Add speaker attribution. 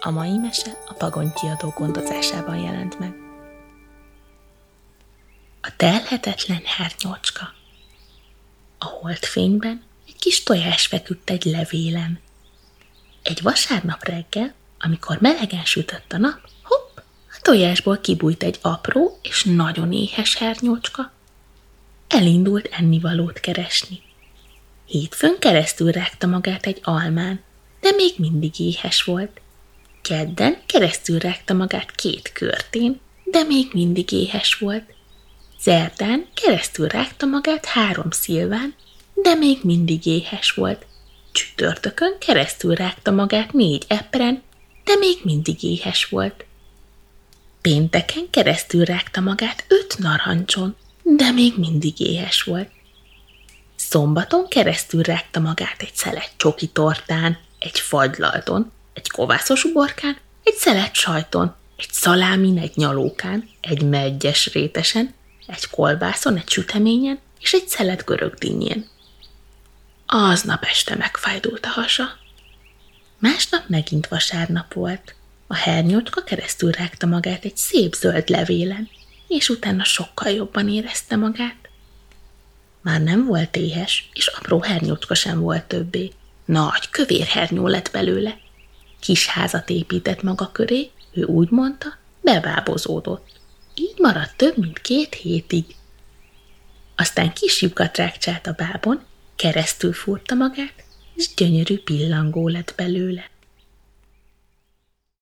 Speaker 1: A mai mese a Pagony kiadó gondozásában jelent meg. A telhetetlen hernyócska A holdfényben egy kis tojás feküdt egy levélem. Egy vasárnap reggel, amikor melegen sütött a nap, hopp, a tojásból kibújt egy apró és nagyon éhes hernyócska. Elindult ennivalót keresni. Hétfőn keresztül rágta magát egy almán, de még mindig éhes volt. Kedden keresztül rágta magát két körtén, de még mindig éhes volt. Zerdán keresztül rágta magát három szilván, de még mindig éhes volt. Csütörtökön keresztül rágta magát négy epren, de még mindig éhes volt. Pénteken keresztül rágta magát öt narancson, de még mindig éhes volt. Szombaton keresztül rágta magát egy szelet csoki tortán, egy fagylalton, egy kovászos uborkán, egy szelet sajton, egy szalámin, egy nyalókán, egy meggyes rétesen, egy kolbászon, egy süteményen és egy szelet görögdínyén. Aznap este megfájdult a hasa. Másnap megint vasárnap volt. A hernyócska keresztül rágta magát egy szép zöld levélen, és utána sokkal jobban érezte magát. Már nem volt éhes, és apró hernyócska sem volt többé. Nagy, kövér hernyó lett belőle. Kis házat épített maga köré, ő úgy mondta, bebábozódott. Így maradt több mint két hétig. Aztán kis lyukat rákcsált a bábon, keresztül fúrta magát, és gyönyörű pillangó lett belőle.